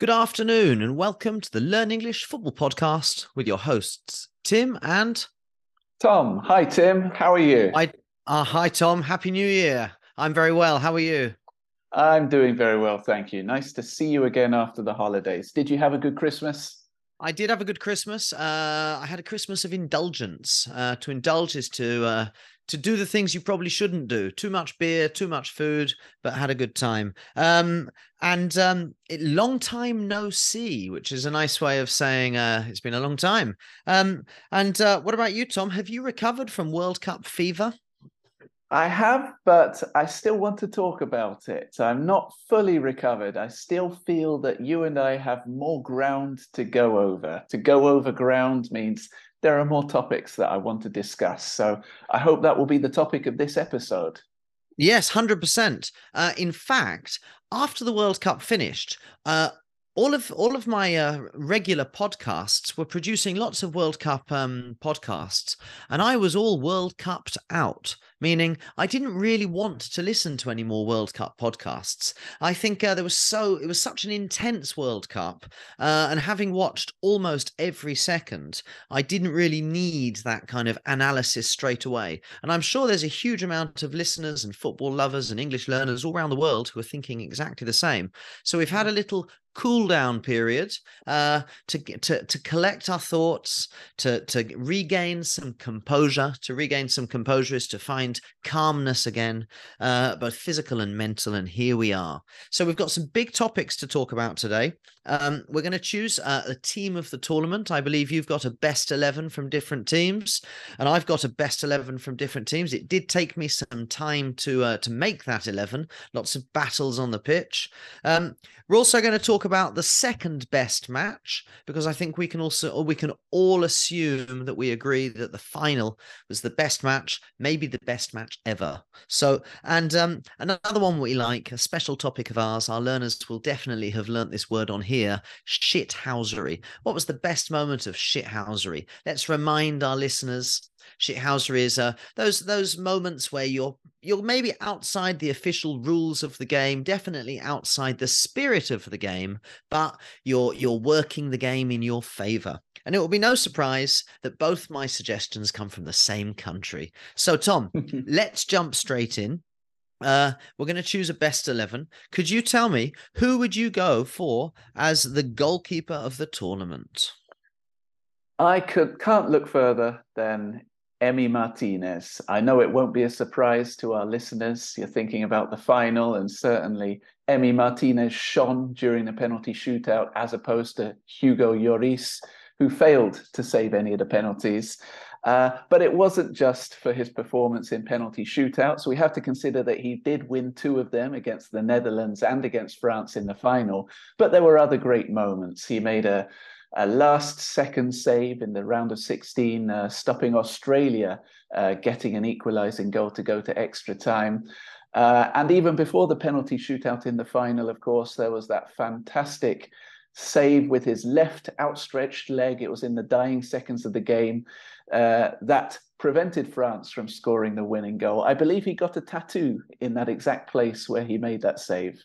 Good afternoon, and welcome to the Learn English Football Podcast with your hosts, Tim and Tom. Hi, Tim. How are you? Hi, uh, hi, Tom. Happy New Year. I'm very well. How are you? I'm doing very well, thank you. Nice to see you again after the holidays. Did you have a good Christmas? I did have a good Christmas. Uh, I had a Christmas of indulgence. Uh, to indulge is to uh, to do the things you probably shouldn't do. Too much beer, too much food, but had a good time. Um, and um, it, long time no see, which is a nice way of saying uh, it's been a long time. Um, and uh, what about you, Tom? Have you recovered from World Cup fever? I have, but I still want to talk about it. I'm not fully recovered. I still feel that you and I have more ground to go over. To go over ground means there are more topics that I want to discuss. So I hope that will be the topic of this episode. Yes, 100%. Uh, in fact, after the World Cup finished, uh, all of all of my uh, regular podcasts were producing lots of World Cup um, podcasts, and I was all World Cupped out, meaning I didn't really want to listen to any more World Cup podcasts. I think uh, there was so it was such an intense World Cup, uh, and having watched almost every second, I didn't really need that kind of analysis straight away. And I'm sure there's a huge amount of listeners and football lovers and English learners all around the world who are thinking exactly the same. So we've had a little cool down period uh, to to to collect our thoughts, to to regain some composure. To regain some composure is to find calmness again, uh, both physical and mental. And here we are. So we've got some big topics to talk about today. Um, we're going to choose uh, a team of the tournament. I believe you've got a best 11 from different teams, and I've got a best 11 from different teams. It did take me some time to uh, to make that 11, lots of battles on the pitch. Um, we're also going to talk about the second best match because I think we can also or we can all assume that we agree that the final was the best match, maybe the best match ever. So, and um, another one we like, a special topic of ours, our learners will definitely have learnt this word on here shithousery. What was the best moment of shithousery? Let's remind our listeners shithousery is uh, those those moments where you're you're maybe outside the official rules of the game, definitely outside the spirit of the game, but you're you're working the game in your favor. And it will be no surprise that both my suggestions come from the same country. So Tom, let's jump straight in. Uh, we're going to choose a best 11. Could you tell me who would you go for as the goalkeeper of the tournament? I could can't look further than Emi Martinez. I know it won't be a surprise to our listeners. You're thinking about the final, and certainly Emi Martinez shone during the penalty shootout as opposed to Hugo Lloris, who failed to save any of the penalties. Uh, but it wasn't just for his performance in penalty shootouts. We have to consider that he did win two of them against the Netherlands and against France in the final. But there were other great moments. He made a, a last second save in the round of 16, uh, stopping Australia uh, getting an equalising goal to go to extra time. Uh, and even before the penalty shootout in the final, of course, there was that fantastic save with his left outstretched leg. It was in the dying seconds of the game uh, that prevented France from scoring the winning goal. I believe he got a tattoo in that exact place where he made that save.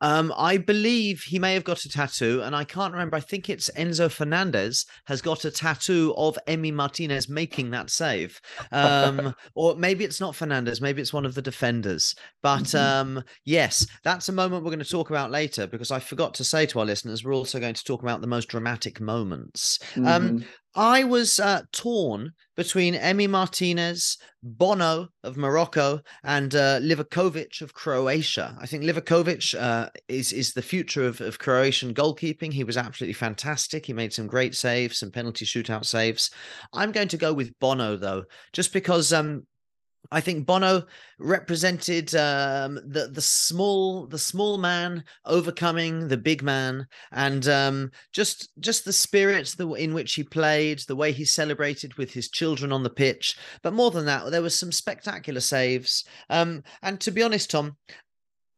Um, I believe he may have got a tattoo, and I can't remember. I think it's Enzo Fernandez has got a tattoo of Emi Martinez making that save. Um, or maybe it's not Fernandez, maybe it's one of the defenders. But mm-hmm. um, yes, that's a moment we're going to talk about later because I forgot to say to our listeners, we're also going to talk about the most dramatic moments. Um, mm-hmm. I was uh, torn between Emi Martinez, Bono of Morocco, and uh, Livakovic of Croatia. I think Livakovic uh, is is the future of, of Croatian goalkeeping. He was absolutely fantastic. He made some great saves, some penalty shootout saves. I'm going to go with Bono though, just because um, I think Bono represented um, the the small the small man overcoming the big man, and um, just just the spirit the, in which he played, the way he celebrated with his children on the pitch. But more than that, there was some spectacular saves. Um, and to be honest, Tom,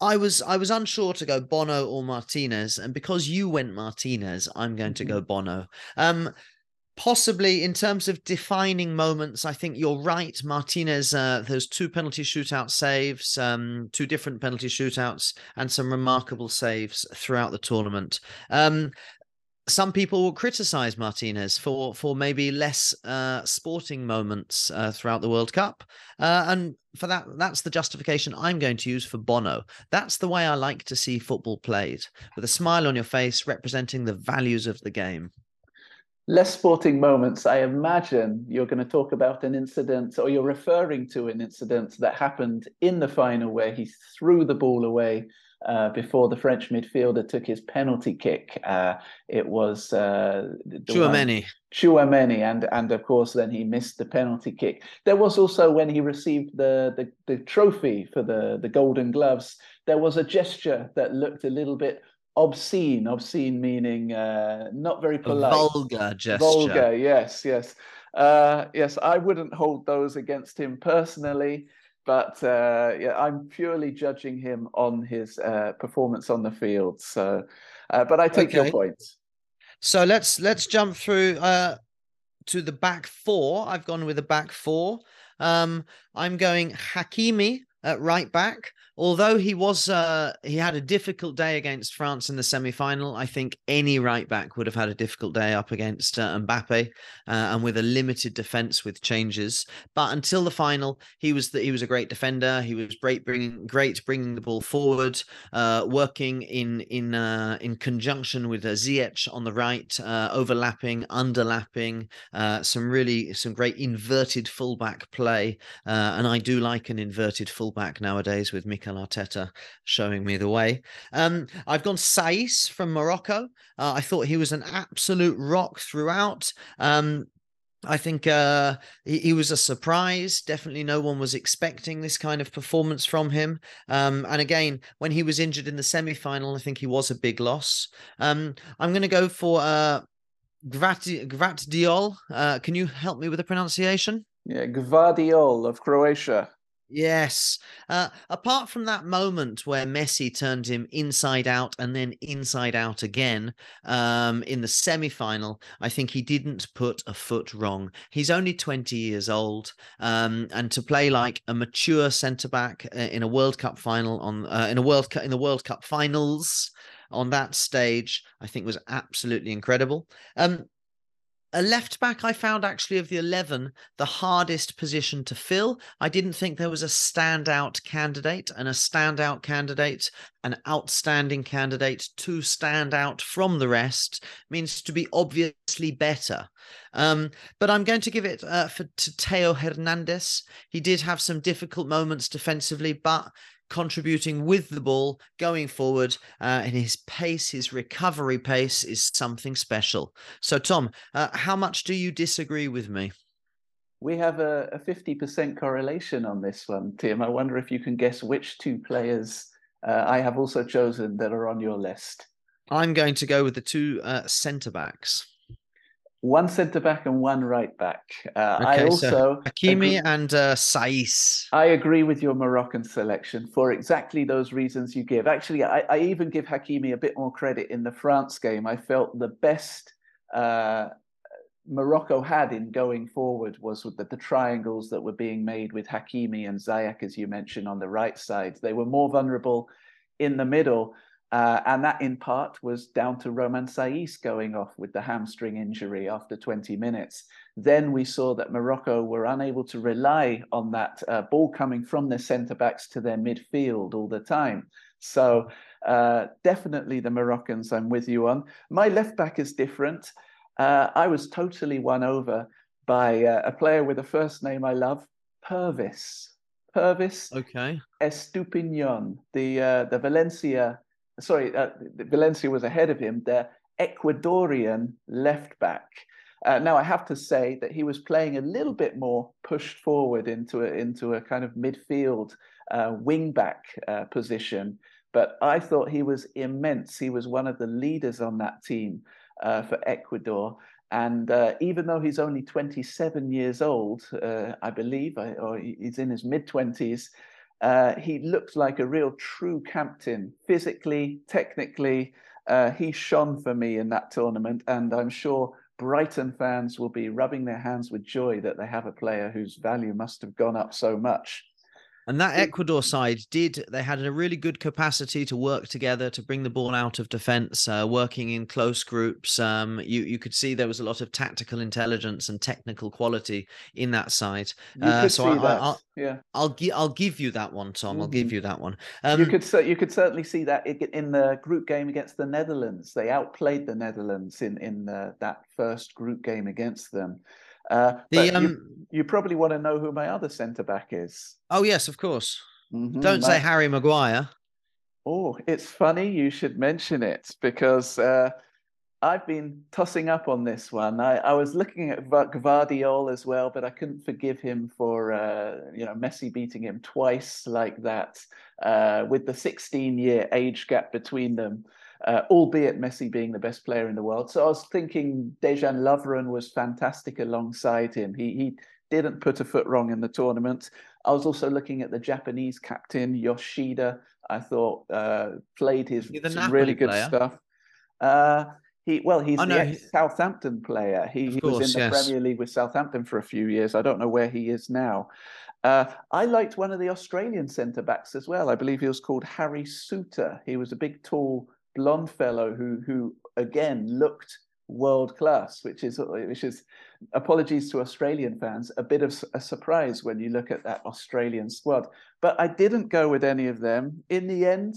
I was I was unsure to go Bono or Martinez, and because you went Martinez, I'm going to go mm-hmm. Bono. Um, Possibly in terms of defining moments, I think you're right. Martinez, uh, there's two penalty shootout saves, um, two different penalty shootouts, and some remarkable saves throughout the tournament. Um, some people will criticize Martinez for for maybe less uh, sporting moments uh, throughout the World Cup, uh, and for that, that's the justification I'm going to use for Bono. That's the way I like to see football played, with a smile on your face, representing the values of the game. Less sporting moments. I imagine you're going to talk about an incident, or you're referring to an incident that happened in the final where he threw the ball away uh, before the French midfielder took his penalty kick. Uh, it was uh, Tchouameni. Tchouameni, and and of course then he missed the penalty kick. There was also when he received the the, the trophy for the the Golden Gloves. There was a gesture that looked a little bit obscene. Obscene meaning uh, not very polite. A vulgar gesture. Vulgar, yes, yes. Uh, yes, I wouldn't hold those against him personally but uh, yeah, I'm purely judging him on his uh, performance on the field. So, uh, but I take okay. your point. So let's let's jump through uh, to the back four. I've gone with the back four. Um, I'm going Hakimi at right back although he was uh, he had a difficult day against France in the semi-final, I think any right back would have had a difficult day up against uh, Mbappe, uh, and with a limited defense with changes. But until the final, he was the, he was a great defender. He was great bringing great bringing the ball forward, uh, working in in uh, in conjunction with uh, Ziyech on the right, uh, overlapping, underlapping, some really some great inverted fullback play, and I do like an inverted fullback nowadays with Mikel Arteta showing me the way. Um, I've gone Saiss from Morocco. Uh, I thought he was an absolute rock throughout. Um, I think uh, he, he, was a surprise. Definitely, no one was expecting this kind of performance from him. Um, and again, when he was injured in the semi-final, I think he was a big loss. Um, I'm going to go for uh, Gvardiol. Uh, can you help me with the pronunciation? Yeah, Gvardiol of Croatia. Yes. Uh, apart from that moment where Messi turned him inside out and then inside out again um, in the semi final, I think he didn't put a foot wrong. He's only 20 years old. Um, and to play like a mature centre back uh, in a World Cup final, on uh, in a World Cup, in the World Cup finals, on that stage, I think was absolutely incredible. Um, a left back I found actually of the 11 the hardest position to fill. I didn't think there was a standout candidate and a standout candidate, an outstanding candidate to stand out from the rest means to be obviously better. Um, but I'm going to give it uh, for to Theo Hernandez. He did have some difficult moments defensively, but contributing with the ball going forward uh, and his pace his recovery pace is something special. So tom uh, how much do you disagree with me? We have a, a 50% correlation on this one tim. I wonder if you can guess which two players uh, i have also chosen that are on your list. I'm going to go with the two uh, centre backs one centre back and one right back. Uh, okay, I also so Hakimi agree, and uh. I agree with your Moroccan selection for exactly those reasons you give. Actually, I, I, even give Hakimi a bit more credit in the France game. I felt the best uh, Morocco had in going forward was with the, the, triangles that were being made with Hakimi and Ziyech, as you mentioned, on the right side. They were more vulnerable in the middle. Uh, and that in part was down to Romain Saiss going off with the hamstring injury after 20 minutes. Then we saw that Morocco were unable to rely on that uh, ball coming from their centre backs to their midfield all the time. So uh, definitely the Moroccans, I'm with you on. My left back is different. Uh, I was totally won over by uh, a player with a first name I love, Pervis. Pervis okay. Estupiñán, the uh, the Valencia sorry, uh, Valencia was ahead of him, the Ecuadorian left back. Uh, now I have to say that he was playing a little bit more pushed forward into a, into a kind of midfield uh, wing back uh, position, but I thought he was immense. He was one of the leaders on that team uh, for Ecuador. And uh, even though he's only 27 years old, uh, I believe, or he's in his mid 20s, uh, he looked like a real true captain, physically, technically. Uh, he shone for me in that tournament, and I'm sure Brighton fans will be rubbing their hands with joy that they have a player whose value must have gone up so much. And that Ecuador side did, they had a really good capacity to work together to bring the ball out of defense, uh, working in close groups. Um, you, you could see there was a lot of tactical intelligence and technical quality in that side. Uh, so I, will yeah. I'll, gi- I'll give you that one, Tom. Mm-hmm. I'll give mm-hmm. you that one. Um, you could you could certainly see that in the group game against the Netherlands. They outplayed the Netherlands in, in uh, that first group game against them. Uh, the, um, you, you, probably want to know who my other centre back is. Oh yes, of course. Mm-hmm, Don't say Harry Maguire. Oh, it's funny you should mention it because uh, I've been tossing up on this one. I, I was looking at Gvardiol as well, but I couldn't forgive him for uh, you know Messi beating him twice like that uh, with the 16 year age gap between them uh, albeit Messi being the best player in the world. So I was thinking Dejan Lovren was fantastic alongside him. He he didn't put a foot wrong in the tournament. I was also looking at the Japanese captain Yoshida. I thought uh, played his really good player. stuff. Uh, he well, he's oh, the Southampton player. He, he course, was in the yes. Premier League with Southampton for a few years. I don't know where he is now. Uh, I liked one of the Australian centre backs as well. I believe he was called Harry Souttar. He was a big, tall blonde fellow who who again looked world class, which is which is apologies to Australian fans, a bit of a surprise when you look at that Australian squad. But I didn't go with any of them. In the end,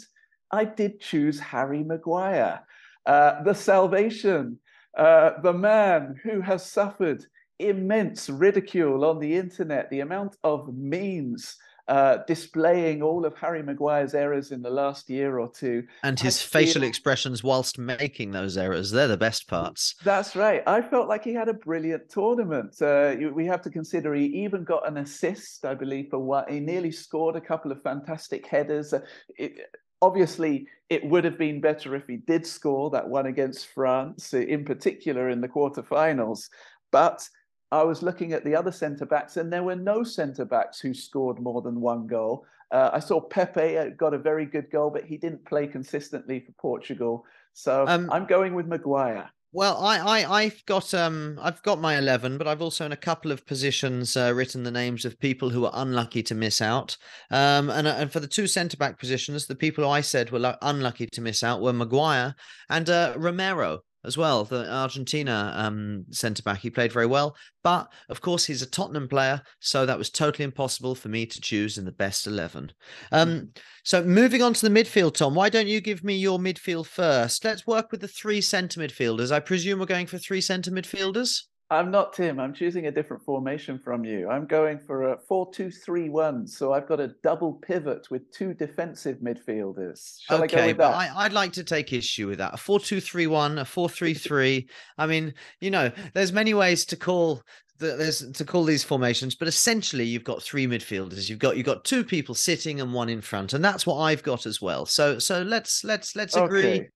I did choose Harry Maguire, uh, the salvation, uh, the man who has suffered immense ridicule on the internet, the amount of memes uh, displaying all of Harry Maguire's errors in the last year or two. And his I facial feel... expressions whilst making those errors. They're the best parts. That's right. I felt like he had a brilliant tournament. Uh, we have to consider he even got an assist, I believe, for what he nearly scored a couple of fantastic headers. Uh, it, obviously, it would have been better if he did score that one against France, in particular in the quarterfinals. But I was looking at the other centre backs, and there were no centre backs who scored more than one goal. Uh, I saw Pepe uh, got a very good goal, but he didn't play consistently for Portugal. So um, I'm going with Maguire. Well, I, I, I've got, um, I've got my eleven, but I've also in a couple of positions uh, written the names of people who were unlucky to miss out. Um, and uh, and for the two centre back positions, the people I said were unlucky to miss out were Maguire and uh, Romero as well, the Argentina um, centre back. He played very well, but of course he's a Tottenham player, so that was totally impossible for me to choose in the best eleven. Um, mm-hmm. so moving on to the midfield, Tom, why don't you give me your midfield first? Let's work with the three centre midfielders. I presume we're going for three centre midfielders. I'm not Tim. I'm choosing a different formation from you. I'm going for a 4 2 3 1. So I've got a double pivot with two defensive midfielders. Shall okay, I go with but that? I, would like to take issue with that. A 4 2 3 1, a 4 3 3. I mean, you know, there's many ways to call there's to call these formations, but essentially you've got three midfielders. You've got you've got two people sitting and one in front, and that's what I've got as well. So so let's let's let's agree okay.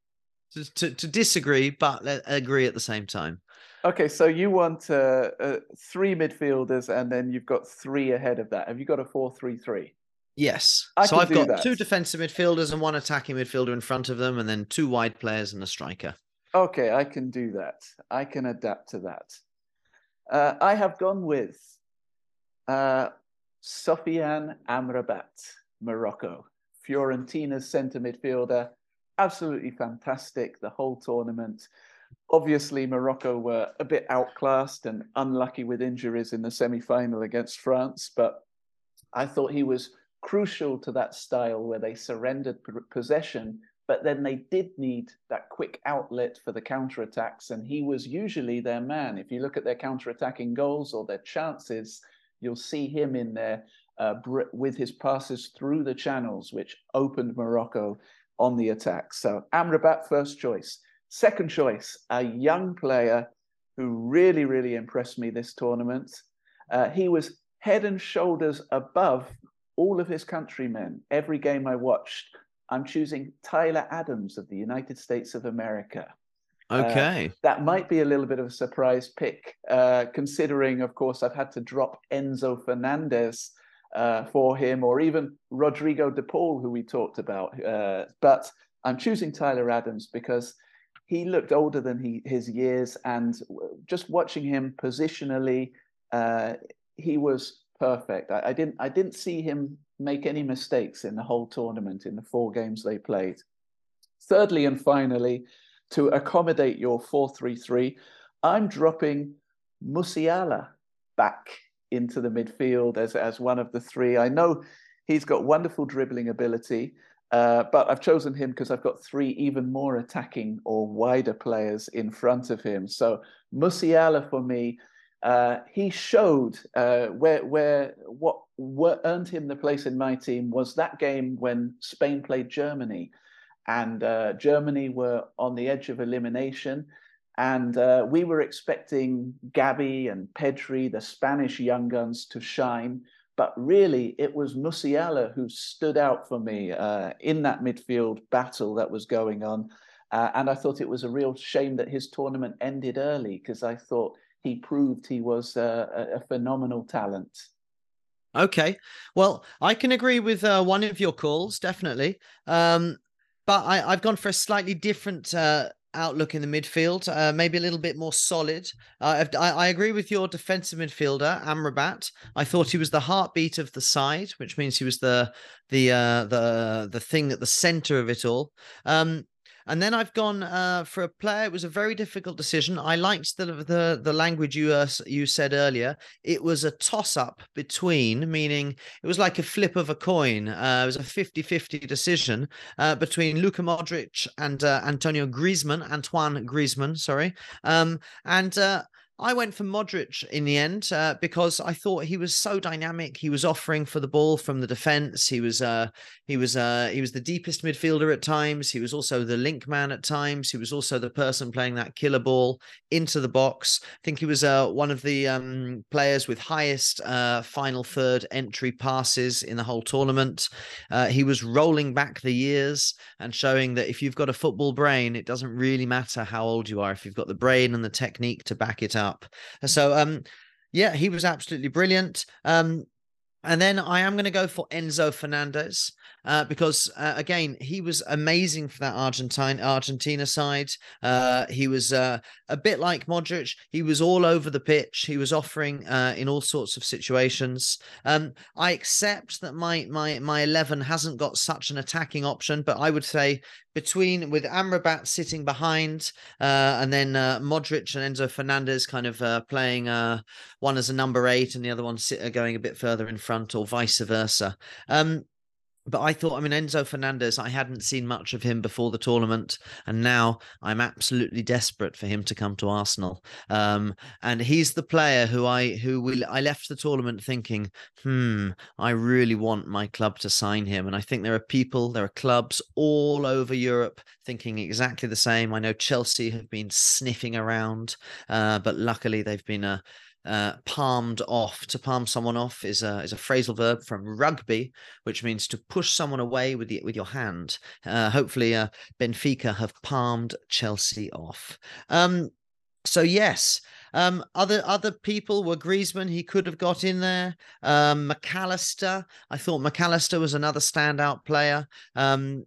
to, to, to disagree, but agree at the same time. Okay, so you want uh, uh, three midfielders, and then you've got three ahead of that. Have you got a four-three-three? Yes. I so I've got that. two defensive midfielders and one attacking midfielder in front of them, and then two wide players and a striker. Okay, I can do that. I can adapt to that. Uh, I have gone with uh, Sofiane Amrabat, Morocco, Fiorentina's centre midfielder. Absolutely fantastic the whole tournament. Obviously, Morocco were a bit outclassed and unlucky with injuries in the semi final against France, but I thought he was crucial to that style where they surrendered possession, but then they did need that quick outlet for the counterattacks, and he was usually their man. If you look at their counterattacking goals or their chances, you'll see him in there uh, with his passes through the channels, which opened Morocco on the attack. So Amrabat, first choice. Second choice, a young player who really, really impressed me this tournament. Uh, he was head and shoulders above all of his countrymen. Every game I watched, I'm choosing Tyler Adams of the United States of America. Okay. Uh, that might be a little bit of a surprise pick, uh, considering, of course, I've had to drop Enzo Fernandez uh, for him, or even Rodrigo De Paul, who we talked about. Uh, but I'm choosing Tyler Adams because he looked older than he his years, and just watching him positionally, uh, he was perfect. I, I, didn't I didn't see him make any mistakes in the whole tournament in the four games they played. Thirdly and finally, to accommodate your four three three, I'm dropping Musiala back into the midfield as as one of the three. I know he's got wonderful dribbling ability. Uh, but I've chosen him because I've got three even more attacking or wider players in front of him. So Musiala for me, uh, he showed uh, where where what, what earned him the place in my team was that game when Spain played Germany, and uh, Germany were on the edge of elimination, and uh, we were expecting Gavi and Pedri, the Spanish young guns, to shine. But really, it was Musiala who stood out for me uh, in that midfield battle that was going on. Uh, and I thought it was a real shame that his tournament ended early because I thought he proved he was uh, a, phenomenal talent. Okay. Well, I can agree with uh, one of your calls, definitely. Um, but I, have gone for a slightly different uh, outlook in the midfield, uh, maybe a little bit more solid. Uh, I, I, agree with your defensive midfielder Amrabat. I thought he was the heartbeat of the side, which means he was the the uh, the the thing at the center of it all. Um, and then I've gone uh, for a player. It was a very difficult decision. I liked the the the language you uh, you said earlier. It was a toss up between, meaning it was like a flip of a coin. Uh, it was a 50-50 decision uh, between Luka Modric and uh, Antonio Griezmann, Antoine Griezmann, sorry. Um, and uh, I went for Modric in the end uh, because I thought he was so dynamic. He was offering for the ball from the defense. He was uh, he was uh, he was the deepest midfielder at times. He was also the link man at times. He was also the person playing that killer ball into the box. I think he was uh, one of the um, players with highest uh, final third entry passes in the whole tournament. Uh, he was rolling back the years and showing that if you've got a football brain, it doesn't really matter how old you are. If you've got the brain and the technique to back it up up. So um yeah, he was absolutely brilliant. Um and then I am going to go for Enzo Fernandez uh, because uh, again he was amazing for that Argentine Argentina side. Uh, he was uh, a bit like Modric. He was all over the pitch. He was offering uh, in all sorts of situations. Um, I accept that my my my eleven hasn't got such an attacking option, but I would say between with Amrabat sitting behind, uh, and then uh, Modric and Enzo Fernandez kind of uh, playing uh, one as a number eight and the other one sit, uh, going a bit further in front, or vice versa. Um, but I thought, I mean, Enzo Fernandez, I hadn't seen much of him before the tournament, and now I'm absolutely desperate for him to come to Arsenal. Um, and he's the player who I who will I left the tournament thinking, hmm, I really want my club to sign him. And I think there are people, there are clubs all over Europe thinking exactly the same. I know Chelsea have been sniffing around, uh, but luckily they've been a uh, uh, palmed off. To palm someone off is a is a phrasal verb from rugby, which means to push someone away with the, with your hand. Uh, hopefully, uh, Benfica have palmed Chelsea off. Um, so yes, um, other other people were Griezmann. He could have got in there. Um, Mac Allister. I thought Mac Allister was another standout player. Um,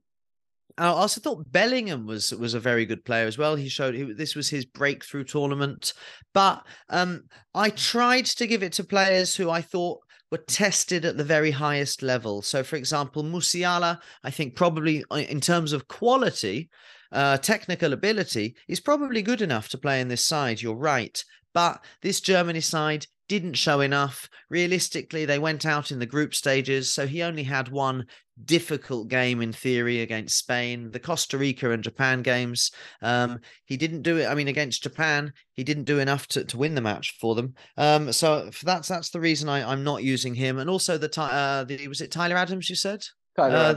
I also thought Bellingham was was a very good player as well. He showed he, this was his breakthrough tournament, but um, I tried to give it to players who I thought were tested at the very highest level. So, for example, Musiala, I think probably uh, in terms of quality, uh, technical ability, is probably good enough to play in this side. You're right, but this Germany side didn't show enough. Realistically, they went out in the group stages, so he only had one difficult game in theory against Spain. The Costa Rica and Japan games, um, he didn't do it. I mean, against Japan, he didn't do enough to, to win the match for them. Um, so that's that's the reason I, I'm not using him. And also the uh, the was it Tyler Adams? You said Tyler uh, Adams.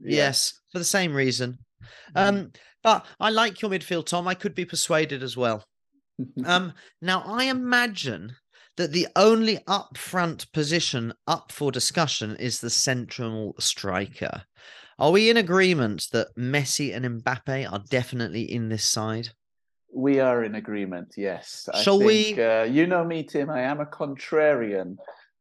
The, yeah. Yes, for the same reason. Mm-hmm. Um, but I like your midfield, Tom. I could be persuaded as well. um, now I imagine that the only upfront position up for discussion is the central striker. Are we in agreement that Messi and Mbappe are definitely in this side? We are in agreement, yes. Shall think, we? Uh, you know me, Tim, I am a contrarian,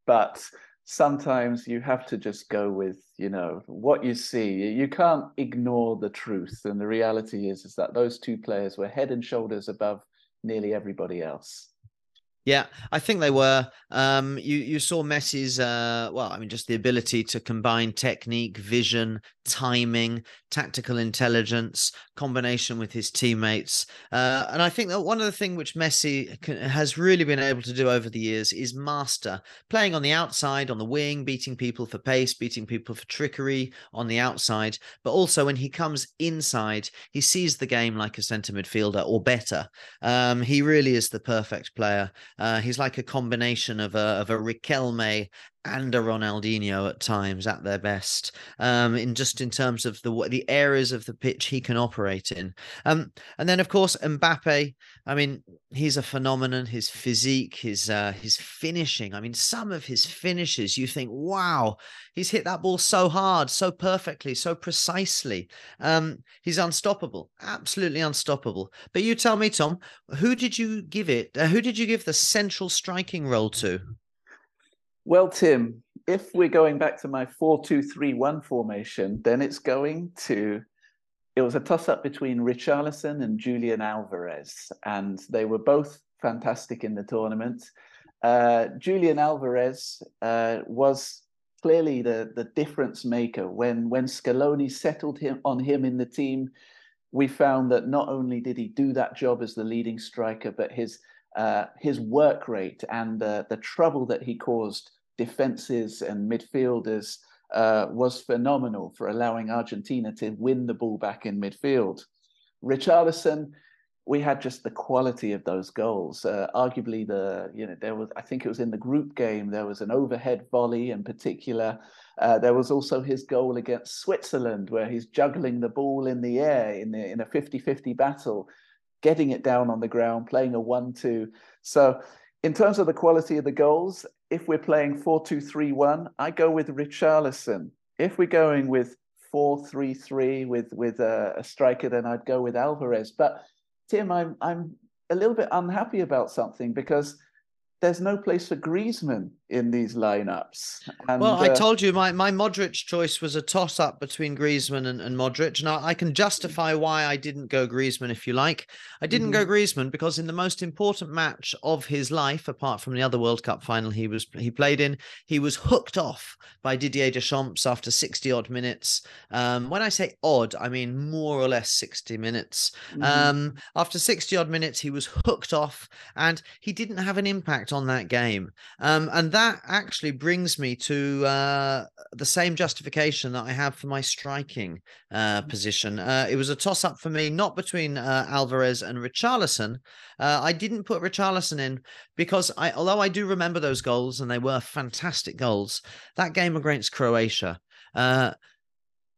but sometimes you have to just go with you know what you see you can't ignore the truth and the reality is is that those two players were head and shoulders above nearly everybody else yeah, I think they were. Um, you you saw Messi's uh, well, I mean, just the ability to combine technique, vision, timing, tactical intelligence, combination with his teammates, uh, and I think that one of the things which Messi can, has really been able to do over the years is master playing on the outside, on the wing, beating people for pace, beating people for trickery on the outside, but also when he comes inside, he sees the game like a centre midfielder or better. Um, he really is the perfect player. Uh, he's like a combination of a of a Riquelme and a Ronaldinho at times at their best. Um, in just in terms of the the areas of the pitch he can operate in. Um, and then of course Mbappe. I mean, he's a phenomenon. His physique, his uh, his finishing. I mean, some of his finishes, you think, wow, he's hit that ball so hard, so perfectly, so precisely. Um, he's unstoppable, absolutely unstoppable. But you tell me, Tom, who did you give it? Uh, who did you give the central striking role to? Well, Tim, if we're going back to my 4 2 3 1 formation, then it's going to. It was a toss up between Richarlison and Julian Alvarez, and they were both fantastic in the tournament. Uh, Julian Alvarez uh, was clearly the, the difference maker when, when Scaloni settled him on him in the team. We found that not only did he do that job as the leading striker, but his uh, his work rate and the trouble that he caused defenses and midfielders uh, was phenomenal for allowing Argentina to win the ball back in midfield. Richarlison, we had just the quality of those goals. Uh, arguably, the you know there was I think it was in the group game there was an overhead volley in particular. Uh, there was also his goal against Switzerland where he's juggling the ball in the air in the, in a 50-50 battle, getting it down on the ground, playing a one-two. So in terms of the quality of the goals, if we're playing 4-2-3-1, I go with Richarlison. If we're going with 4-3-3 with with a, a, striker, then I'd go with Alvarez. But Tim, I'm I'm a little bit unhappy about something because there's no place for Griezmann in these lineups. And, well, I uh, told you my, my Modric choice was a toss up between Griezmann and, and Modric. Now I can justify why I didn't go Griezmann if you like. I didn't mm-hmm. go Griezmann because in the most important match of his life, apart from the other World Cup final he was he played in, he was hooked off by Didier Deschamps after 60 odd minutes. Um, when I say odd, I mean more or less 60 minutes. Mm-hmm. Um, after 60 odd minutes, he was hooked off and he didn't have an impact on that game. Um, and that actually brings me to uh, the same justification that I have for my striking uh, mm. position. Uh, it was a toss up for me, not between uh, Alvarez and Richarlison. Uh, I didn't put Richarlison in because I, although I do remember those goals and they were fantastic goals, that game against Croatia uh,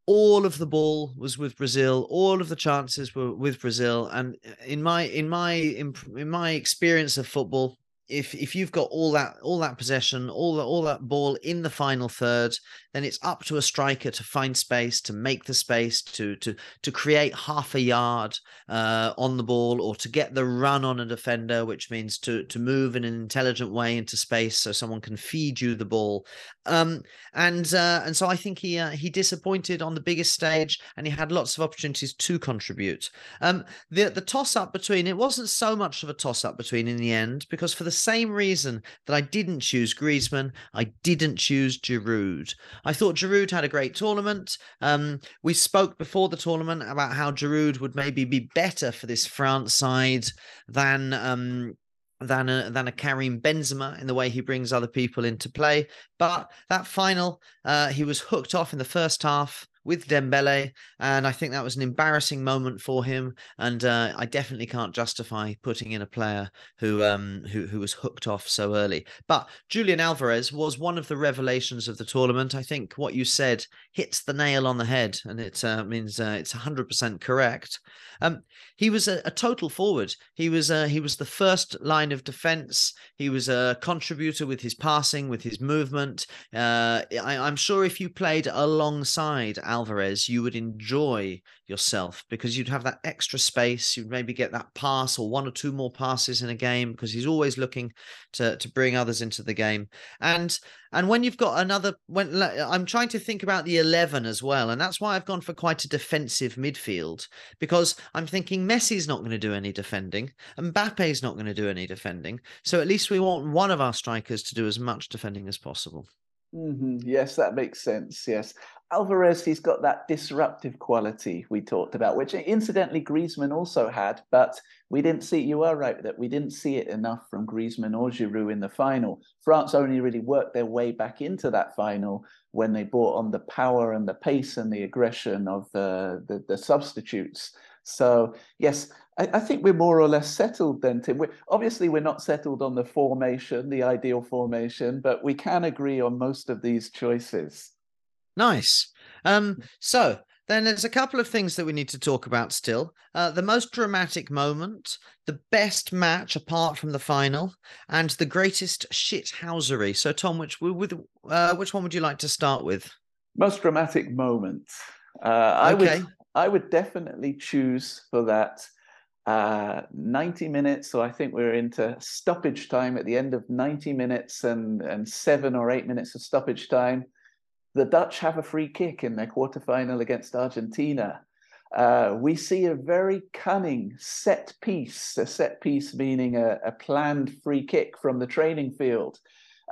all of the ball was with Brazil. All of the chances were with Brazil. And in my in my in, in my experience of football, if if you've got all that all that possession, all that all that ball in the final third, then it's up to a striker to find space, to make the space, to to to create half a yard uh, on the ball, or to get the run on a defender, which means to to move in an intelligent way into space so someone can feed you the ball. Um, and uh, and so I think he uh, he disappointed on the biggest stage, and he had lots of opportunities to contribute. Um, the the toss up between it wasn't so much of a toss up between in the end because for the same reason that I didn't choose Griezmann, I didn't choose Giroud. I thought Giroud had a great tournament. Um, we spoke before the tournament about how Giroud would maybe be better for this France side than um, than a, than a Karim Benzema in the way he brings other people into play. But that final, uh, he was hooked off in the first half with Dembele, and I think that was an embarrassing moment for him. And uh, I definitely can't justify putting in a player who um, who who was hooked off so early. But Julian Alvarez was one of the revelations of the tournament. I think what you said hits the nail on the head, and it uh, means uh, it's hundred percent correct. Um, he was a, a, total forward. He was uh, he was the first line of defense. He was a contributor with his passing, with his movement. Uh, I, am sure if you played alongside Alvarez Alvarez, you would enjoy yourself because you'd have that extra space. You'd maybe get that pass or one or two more passes in a game because he's always looking to to bring others into the game. And and when you've got another, when I'm trying to think about the eleven as well, and that's why I've gone for quite a defensive midfield because I'm thinking Messi's not going to do any defending, and Mbappe's not going to do any defending. So at least we want one of our strikers to do as much defending as possible. Mm-hmm. Yes, that makes sense. Yes. Alvarez, he's got that disruptive quality we talked about, which incidentally Griezmann also had, but we didn't see, you are right that we didn't see it enough from Griezmann or Giroud in the final. France only really worked their way back into that final when they brought on the power and the pace and the aggression of the, the, the substitutes. So yes, I, I, think we're more or less settled then, Tim. We're, obviously, we're not settled on the formation, the ideal formation, but we can agree on most of these choices. Nice. Um, so then there's a couple of things that we need to talk about still. Uh, the most dramatic moment, the best match apart from the final, and the greatest shithousery. So, Tom, which with uh, which one would you like to start with? Most dramatic moment. Uh, I okay. would I would definitely choose for that uh, 90 minutes. So I think we're into stoppage time at the end of 90 minutes and, and seven or eight minutes of stoppage time. The Dutch have a free kick in their quarterfinal against Argentina. Uh, we see a very cunning set piece, a set piece meaning a, a planned free kick from the training field,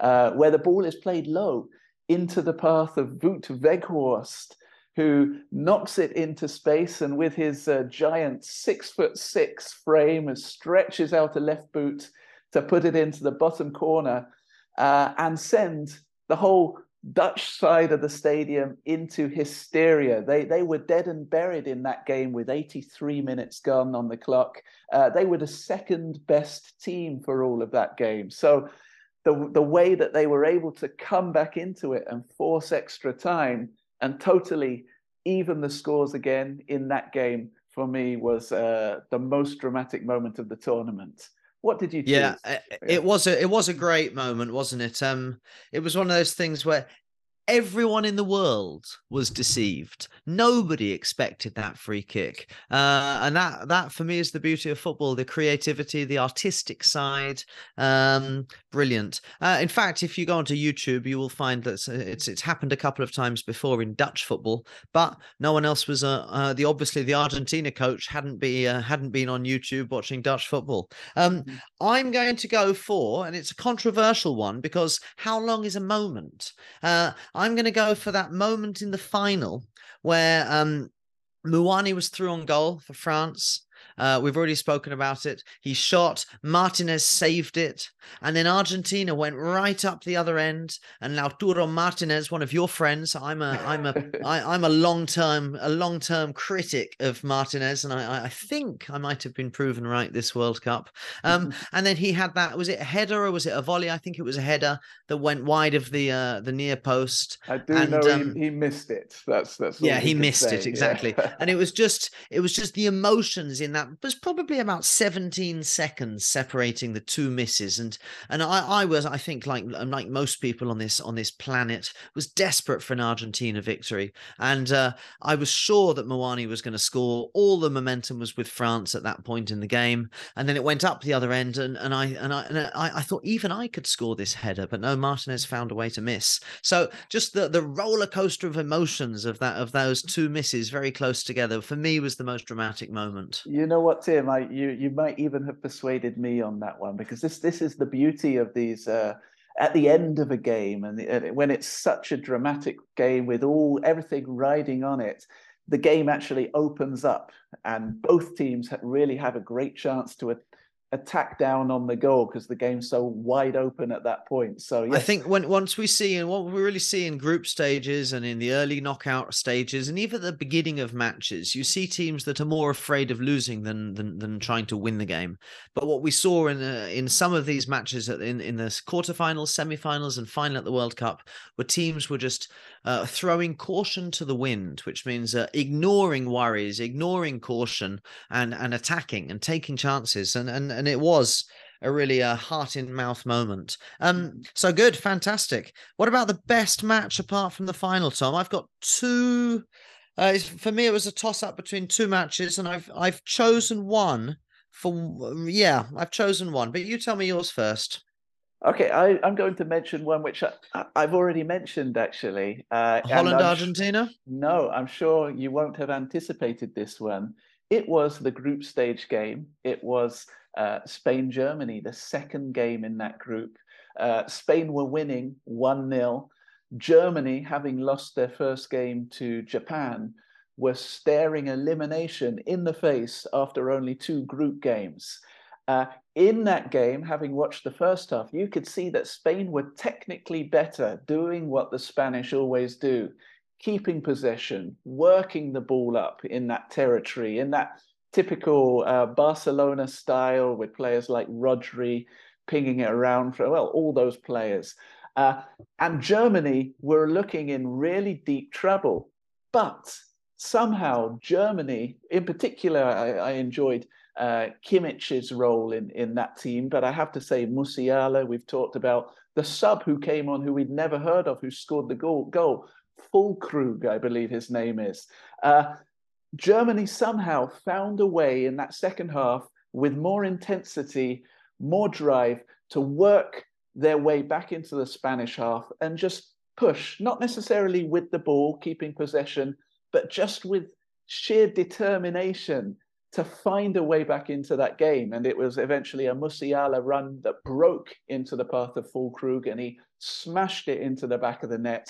uh, where the ball is played low into the path of Wout Weghorst, who knocks it into space and with his uh, giant six foot six frame stretches out a left boot to put it into the bottom corner uh, and send the whole Dutch side of the stadium into hysteria. They they were dead and buried in that game with 83 minutes gone on the clock. Uh, they were the second best team for all of that game. So the the way that they were able to come back into it and force extra time and totally even the scores again in that game for me was uh, the most dramatic moment of the tournament. What did you choose? Yeah, it was a it was a great moment, wasn't it? Um, it was one of those things where everyone in the world was deceived. Nobody expected that free kick, uh, and that that for me is the beauty of football: the creativity, the artistic side. Um, brilliant. Uh, in fact, if you go onto YouTube, you will find that it's it's happened a couple of times before in Dutch football, but no one else was. Uh, uh the obviously the Argentina coach hadn't be uh, hadn't been on YouTube watching Dutch football. Um, mm-hmm. I'm going to go for, and it's a controversial one because how long is a moment? I'm going to go for that moment in the final where um, was through on goal for France. Uh, we've already spoken about it. He shot, Martinez saved it, and then Argentina went right up the other end. And Lautaro Martinez, one of your friends, I'm a I'm a I, I'm a long term a long term critic of Martinez, and I, I think I might have been proven right this World Cup. Um, and then he had that was it a header or was it a volley? I think it was a header that went wide of the uh, the near post. I do and, know um, he, he, missed it. That's that's yeah, he missed say. it exactly. Yeah. and it was just it was just the emotions in that was probably about 17 seconds separating the two misses and and I, I was I think like like most people on this on this planet was desperate for an Argentina victory. And uh, I was sure that Muani was going to score. All the momentum was with France at that point in the game and then it went up the other end and and I and I and I, I thought even I could score this header but no Martinez found a way to miss. So just the the roller coaster of emotions of that of those two misses very close together for me was the most dramatic moment. You know what, Tim? I, you you might even have persuaded me on that one because this this is the beauty of these. Uh, at the end of a game, and the, when it's such a dramatic game with all everything riding on it, the game actually opens up, and both teams really have a great chance to attack down on the goal because the game's so wide open at that point. So yes. I think when once we see and what we really see in group stages and in the early knockout stages and even at the beginning of matches, you see teams that are more afraid of losing than than, than trying to win the game. But what we saw in uh, in some of these matches in in the quarterfinals, semifinals, and final at the World Cup, where teams were just uh, throwing caution to the wind, which means uh, ignoring worries, ignoring caution, and and attacking and taking chances. And and and it was a really a uh, heart in mouth moment. Um, mm. so good, fantastic. What about the best match apart from the final, Tom? I've got two Uh, for me, it was a toss up between two matches, and I've I've chosen one. For yeah, I've chosen one. But you tell me yours first. Okay, I, am going to mention one which I, have already mentioned actually. Uh, Holland, Argentina? No, I'm sure you won't have anticipated this one. It was the group stage game. It was uh, Spain Germany, the second game in that group. Uh, Spain were winning 1 0. Germany, having lost their first game to Japan, were staring elimination in the face after only two group games. Uh, in that game, having watched the first half, you could see that Spain were technically better, doing what the Spanish always do keeping possession, working the ball up in that territory, in that typical uh, Barcelona style with players like Rodri pinging it around for, well, all those players. Uh, and Germany were looking in really deep trouble. But somehow, Germany, in particular, I, I enjoyed uh, Kimmich's role in, in that team. But I have to say, Musiala, we've talked about the sub who came on, who we'd never heard of, who scored the goal. goal. Füllkrug, I believe his name is. Uh, Germany somehow found a way in that second half with more intensity, more drive to work their way back into the Spanish half and just push, not necessarily with the ball, keeping possession, but just with sheer determination to find a way back into that game. And it was eventually a Musiala run that broke into the path of Füllkrug and he smashed it into the back of the net.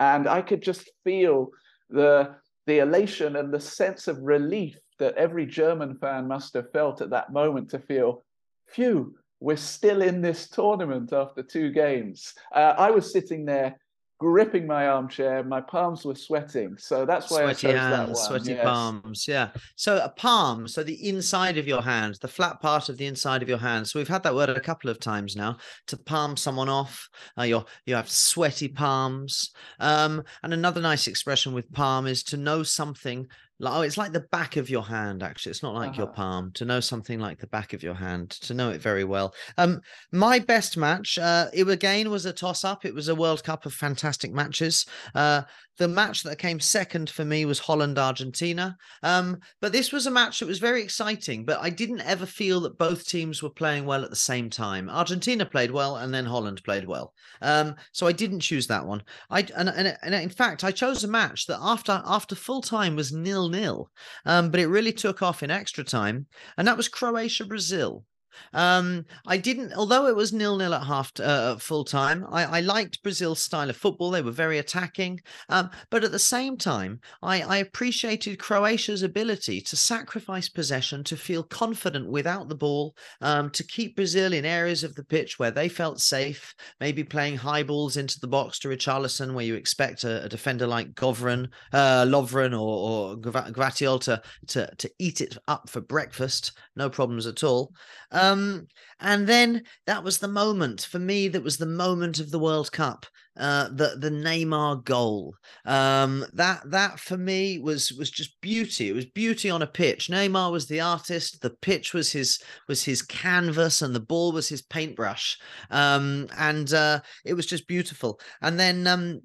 And I could just feel the, the elation and the sense of relief that every German fan must have felt at that moment to feel, phew, we're still in this tournament after two games. Uh, I was sitting there gripping my armchair. My palms were sweating, so that's why sweaty I chose hands, that one. Sweaty yes. palms, yeah. So a palm, so the inside of your hand, the flat part of the inside of your hand. So we've had that word a couple of times now. To palm someone off, uh, you you have sweaty palms. Um, and another nice expression with palm is to know something like, oh, it's like the back of your hand, actually. It's not like uh-huh. your palm. To know something like the back of your hand, to know it very well. Um, my best match, uh, it again was a toss up. It was a World Cup of fantastic matches. Uh, the match that came second for me was Holland Argentina. Um, but this was a match that was very exciting, but I didn't ever feel that both teams were playing well at the same time. Argentina played well and then Holland played well. Um, so I didn't choose that one. I and, and, and in fact I chose a match that after after full time was nil nil. Um, but it really took off in extra time, and that was Croatia Brazil. Um, I didn't, although it was nil nil at half uh, full time. I, I, liked Brazil's style of football; they were very attacking. Um, but at the same time, I, I, appreciated Croatia's ability to sacrifice possession, to feel confident without the ball, um, to keep Brazil in areas of the pitch where they felt safe. Maybe playing high balls into the box to Richarlison, where you expect a, a defender like Govren, uh, Lovren, or, or Gvardiol to, to to eat it up for breakfast. No problems at all. Um, and then that was the moment for me. That was the moment of the World Cup. Uh, the the Neymar goal. Um, that that for me was was just beauty. It was beauty on a pitch. Neymar was the artist. The pitch was his was his canvas, and the ball was his paintbrush. Um, and uh, it was just beautiful. And then um,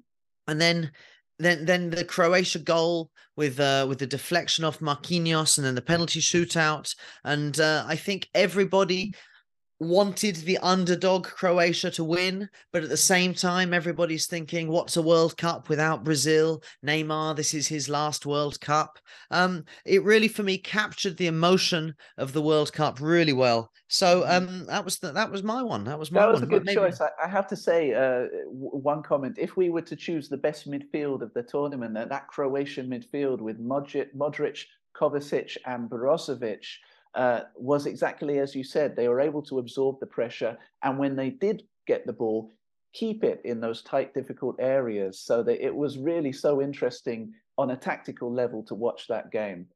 and then then then the Croatia goal with uh, with the deflection off Marquinhos and then the penalty shootout. And uh, I think everybody wanted the underdog Croatia to win, but at the same time, everybody's thinking, what's a World Cup without Brazil? Neymar, this is his last World Cup. Um, it really, for me, captured the emotion of the World Cup really well. So mm-hmm. um, that was the, that was my one. That was my that was one. a good Maybe... choice. I, I, have to say uh, one comment. If we were to choose the best midfield of the tournament, that, that Croatian midfield with Modric, Modric Kovacic, and Brozovic uh, was exactly as you said. They were able to absorb the pressure, and when they did get the ball, keep it in those tight, difficult areas. So that it was really so interesting on a tactical level to watch that game.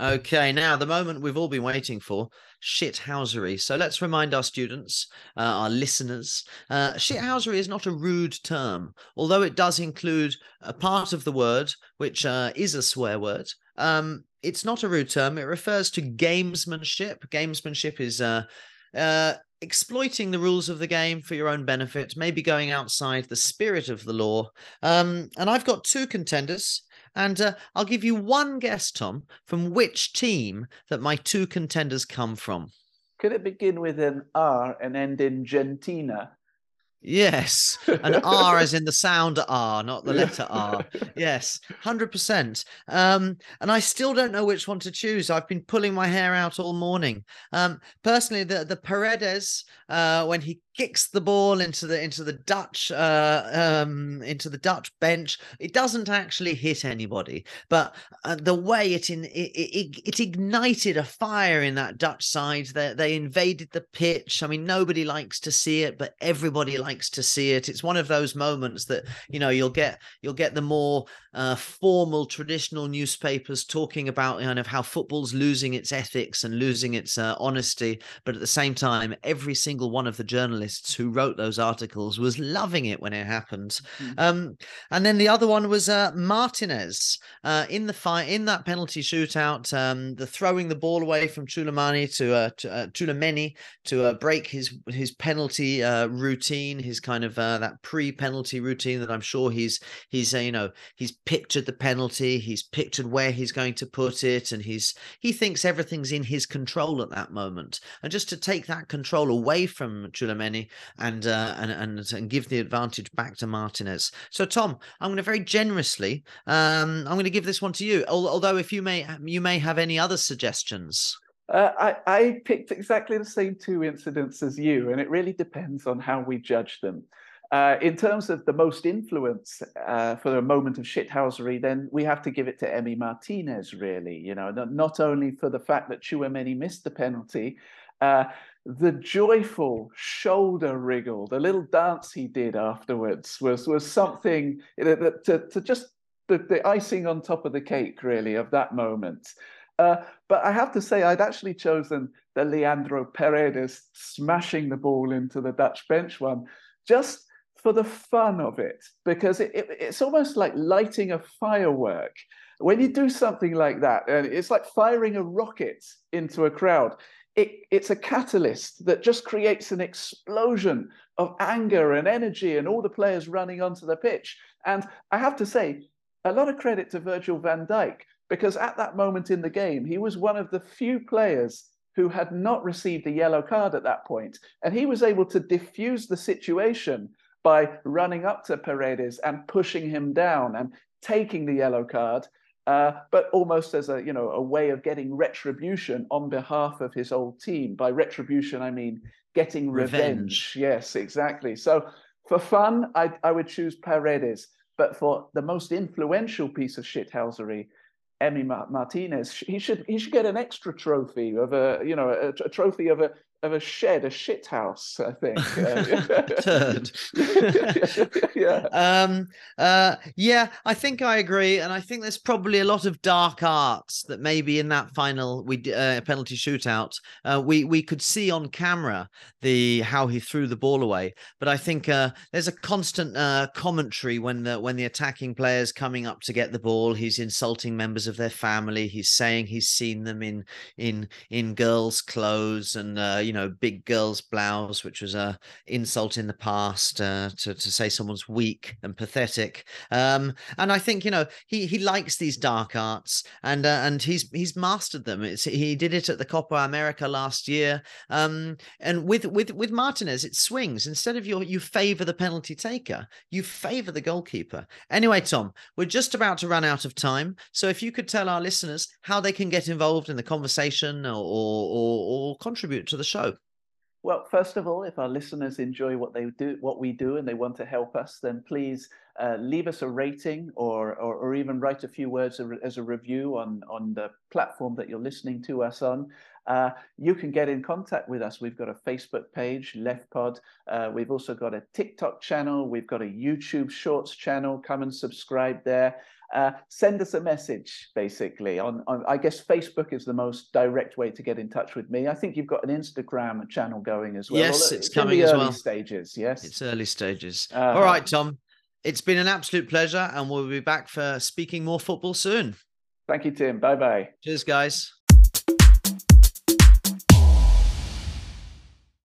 Okay, now the moment we've all been waiting for shithousery. So let's remind our students, uh, our listeners, uh, shithousery is not a rude term, although it does include a part of the word which uh, is a swear word. Um, it's not a rude term. It refers to gamesmanship. Gamesmanship is uh, uh, exploiting the rules of the game for your own benefit, maybe going outside the spirit of the law. Um, and I've got two contenders. And uh, I'll give you one guess, Tom, from which team that my two contenders come from. Could it begin with an R and end in Gentina? Yes, an R as in the sound R, not the letter R. Yes, hundred percent. Um, and I still don't know which one to choose. I've been pulling my hair out all morning. Um, personally, the the Paredes uh, when he kicks the ball into the into the Dutch uh, um, into the Dutch bench. It doesn't actually hit anybody, but uh, the way it in it, it, it, ignited a fire in that Dutch side. They they invaded the pitch. I mean, nobody likes to see it, but everybody likes to see it. It's one of those moments that you know you'll get you'll get the more uh, formal traditional newspapers talking about kind of how football's losing its ethics and losing its uh, honesty, but at the same time, every single one of the journalists who wrote those articles was loving it when it happened. Mm-hmm. Um, and then the other one was uh, Martinez uh, in the fight in that penalty shootout, um, the throwing the ball away from Tchouameni to, uh, to uh, to uh, break his his penalty uh, routine, his kind of uh, that pre-penalty routine that I'm sure he's he's uh, you know he's pictured the penalty, he's pictured where he's going to put it, and he's he thinks everything's in his control at that moment. And just to take that control away from Tchouameni and uh, and and and give the advantage back to Martinez. So Tom, I'm going to very generously, um, I'm going to give this one to you. Although if you may you may have any other suggestions. Uh, I, I picked exactly the same two incidents as you, and it really depends on how we judge them. Uh, in terms of the most influence uh, for a moment of shithousery, then we have to give it to Emi Martinez, really. You know, not only for the fact that Tchouameni missed the penalty, uh, the joyful shoulder wriggle, the little dance he did afterwards was was something that to, to just the, the icing on top of the cake, really, of that moment. Uh, but I have to say, I'd actually chosen the Leandro Paredes smashing the ball into the Dutch bench one, just for the fun of it, because it, it, it's almost like lighting a firework. When you do something like that, and it's like firing a rocket into a crowd, it, it's a catalyst that just creates an explosion of anger and energy and all the players running onto the pitch. And I have to say, a lot of credit to Virgil van Dijk, because at that moment in the game, he was one of the few players who had not received a yellow card at that point, And he was able to diffuse the situation by running up to Paredes and pushing him down and taking the yellow card, uh, but almost as a you know a way of getting retribution on behalf of his old team. By retribution, I mean getting revenge. revenge. Yes, exactly. So for fun, I, I would choose Paredes, but for the most influential piece of shithousery, Emi Martinez, he should he should get an extra trophy of a you know a, a trophy of a of a shed, a shit house, I think. Turd. yeah. Um, uh, yeah, I think I agree, and I think there's probably a lot of dark arts that maybe in that final we uh, penalty shootout uh, we we could see on camera the how he threw the ball away, but I think uh, there's a constant uh, commentary when the when the attacking players coming up to get the ball, he's insulting members of their family, he's saying he's seen them in in in girls' clothes and uh, you know, big girl's blouse, which was a insult in the past uh, to to say someone's weak and pathetic. Um, and I think you know he he likes these dark arts, and uh, and he's he's mastered them. It's, he did it at the Copa America last year. Um, and with with with Martinez, it swings. Instead of you you favor the penalty taker, you favor the goalkeeper. Anyway, Tom, we're just about to run out of time. So if you could tell our listeners how they can get involved in the conversation or, or, or contribute to the show. Well, first of all, if our listeners enjoy what they do, what we do, and they want to help us, then please uh, leave us a rating or, or, or even write a few words as a review on on the platform that you're listening to us on. Uh, you can get in contact with us. We've got a Facebook page, LeftPod. Uh, we've also got a TikTok channel. We've got a YouTube Shorts channel. Come and subscribe there. Uh, send us a message basically on, on, i guess facebook is the most direct way to get in touch with me. I think you've got an instagram channel going as well. Yes it's, it's coming as early well. stages yes. It's early stages. Uh, all right tom. It's been an absolute pleasure and we'll be back for speaking more football soon. Thank you tim. Bye bye cheers guys